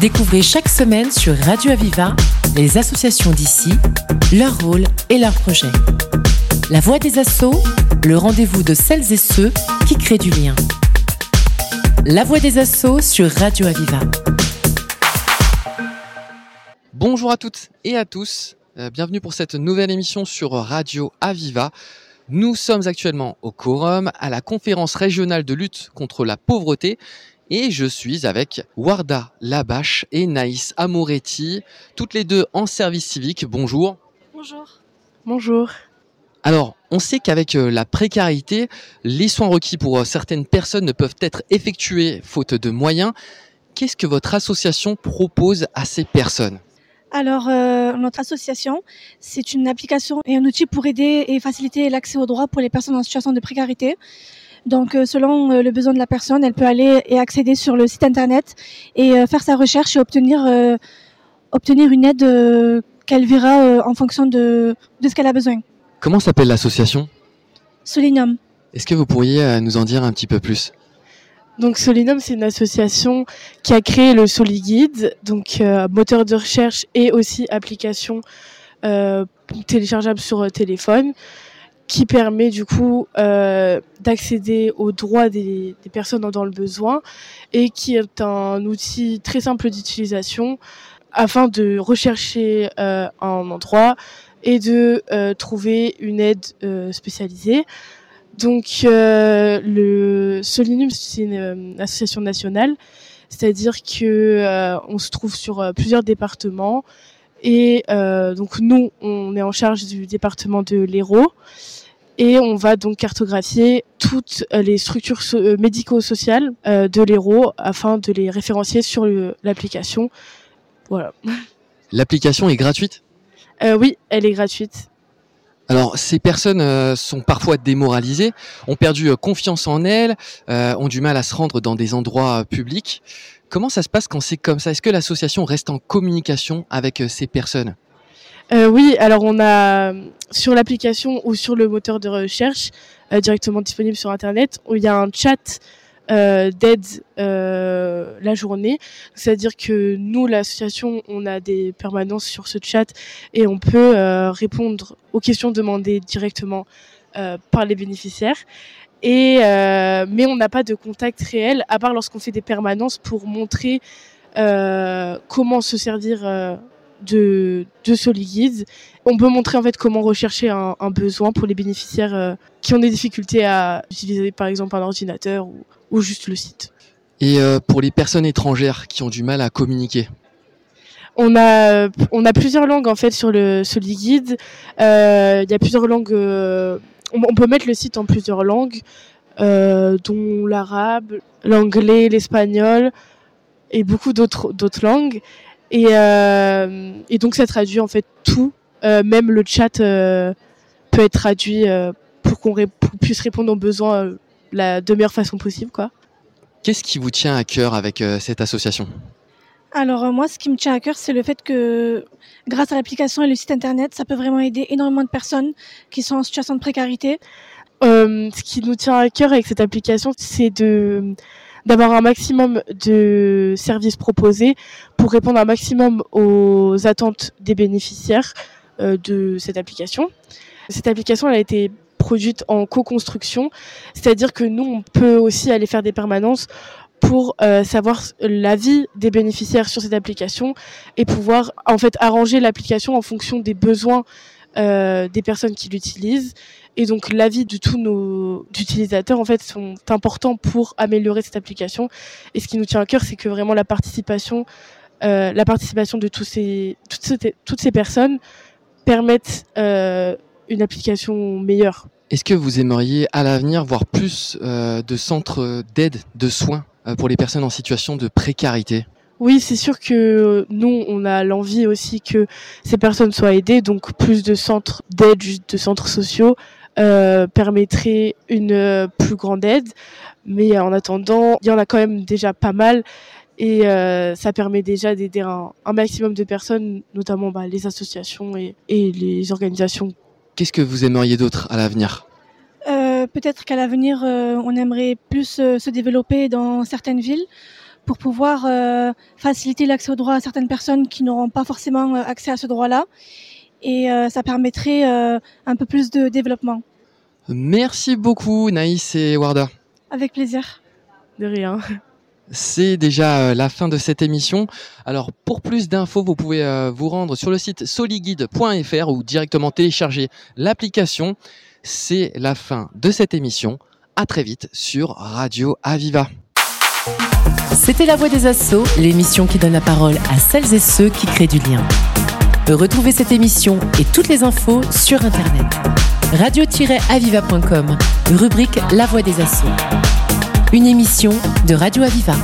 Découvrez chaque semaine sur Radio Aviva les associations d'ici, leur rôle et leurs projets. La voix des assauts, le rendez-vous de celles et ceux qui créent du lien. La voix des assauts sur Radio Aviva. Bonjour à toutes et à tous. Euh, bienvenue pour cette nouvelle émission sur Radio Aviva. Nous sommes actuellement au Quorum, à la conférence régionale de lutte contre la pauvreté et je suis avec Warda Labache et Naïs Amoretti, toutes les deux en service civique. Bonjour. Bonjour. Bonjour. Alors, on sait qu'avec euh, la précarité, les soins requis pour euh, certaines personnes ne peuvent être effectués faute de moyens. Qu'est-ce que votre association propose à ces personnes? Alors, euh, notre association, c'est une application et un outil pour aider et faciliter l'accès aux droits pour les personnes en situation de précarité. Donc, euh, selon euh, le besoin de la personne, elle peut aller et accéder sur le site internet et euh, faire sa recherche et obtenir obtenir une aide qu'elle verra en fonction de, de ce qu'elle a besoin. Comment s'appelle l'association? Solinum. Est-ce que vous pourriez nous en dire un petit peu plus? Donc Solinum, c'est une association qui a créé le SoliGuide, donc moteur de recherche et aussi application euh, téléchargeable sur téléphone qui permet du coup euh, d'accéder aux droits des, des, personnes dans le besoin et qui est un outil très simple d'utilisation afin de rechercher euh, un endroit et de euh, trouver une aide euh, spécialisée. Donc euh, le Solinum c'est une, une, association nationale, c'est-à-dire que on se trouve sur plusieurs départements et donc nous on est en charge du département de l'Hérault et on va donc cartographier toutes les structures euh, médico-sociales euh, de l'Hérault afin de les référencier sur l'application. Voilà. L'application est gratuite? Euh, Oui, elle est gratuite. Alors, ces personnes euh, sont parfois démoralisées, ont perdu euh, confiance en elles, euh, ont du mal à se rendre dans des endroits publics. Comment ça se passe quand c'est comme ça? Est-ce que l'association reste en communication avec ces personnes? Euh, oui, alors on a sur l'application ou sur le moteur de recherche euh, directement disponible sur Internet, il y a un chat euh, d'aide euh, la journée. C'est-à-dire que nous, l'association, on a des permanences sur ce chat et on peut euh, répondre aux questions demandées directement euh, par les bénéficiaires. Et, mais on n'a pas de contact réel, à part lorsqu'on fait des permanences pour montrer comment se servir de, de SoliGuide. On peut montrer en fait comment rechercher un, un besoin pour les bénéficiaires euh, qui ont des difficultés à utiliser par exemple un ordinateur ou, ou juste le site. Et euh, pour les personnes étrangères qui ont du mal à communiquer? On a, on a plusieurs langues en fait sur le. Euh, il y a plusieurs langues. Euh, on, peut mettre le site en plusieurs langues, euh, dont l'arabe, l'anglais, l'espagnol et beaucoup d'autres langues. Et, euh, et, donc ça traduit en fait tout, euh, même le chat peut être traduit pour qu'on puisse répondre aux besoins la, de meilleure façon possible. quoi. Qu'est-ce qui vous tient à cœur avec cette association? Alors moi, ce qui me tient à cœur, c'est le fait que grâce à l'application et le site internet, ça peut vraiment aider énormément de personnes qui sont en situation de précarité. Euh, ce qui nous tient à cœur avec cette application, c'est de d'avoir un maximum de services proposés pour répondre un maximum aux attentes des bénéficiaires euh, de cette application. Cette application elle a été produite en co-construction, c'est-à-dire que nous, on peut aussi aller faire des permanences pour euh, savoir l'avis des bénéficiaires sur cette application et pouvoir en fait arranger l'application en fonction des besoins euh, des personnes qui l'utilisent et donc l'avis de tous nos utilisateurs en fait sont importants pour améliorer cette application. Et ce qui nous tient à cœur, c'est que vraiment la participation, euh, la participation de toutes, ces, toutes ces personnes permettent une application meilleure. Est-ce que vous aimeriez à l'avenir voir plus de centres d'aide, de soins? Pour les personnes en situation de précarité oui, c'est sûr que nous, on a l'envie aussi que ces personnes soient aidées, donc plus de centres d'aide, de centres sociaux, euh, permettrait une euh, plus grande aide. Mais en attendant, il y en a quand même déjà pas mal et euh, ça permet déjà d'aider un, un, maximum de personnes, notamment bah, les associations et, et, les organisations. Qu'est-ce que vous aimeriez d'autre à l'avenir? euh, Peut-être qu'à l'avenir, euh, on aimerait plus se développer dans certaines villes pour pouvoir euh, faciliter l'accès au droit à certaines personnes qui n'auront pas forcément accès à ce droit-là. Et ça permettrait un peu plus de développement. Merci beaucoup Naïs et Warda. Avec plaisir. De rien. C'est déjà la fin de cette émission. Alors pour plus d'infos, vous pouvez vous rendre sur le site soliguide.fr ou directement télécharger l'application. C'est la fin de cette émission. À très vite sur Radio Aviva. C'était La Voix des Assauts, l'émission qui donne la parole à celles et ceux qui créent du lien. Retrouvez cette émission et toutes les infos sur Internet. Radio-aviva.com, rubrique La Voix des Assauts. Une émission de Radio Aviva.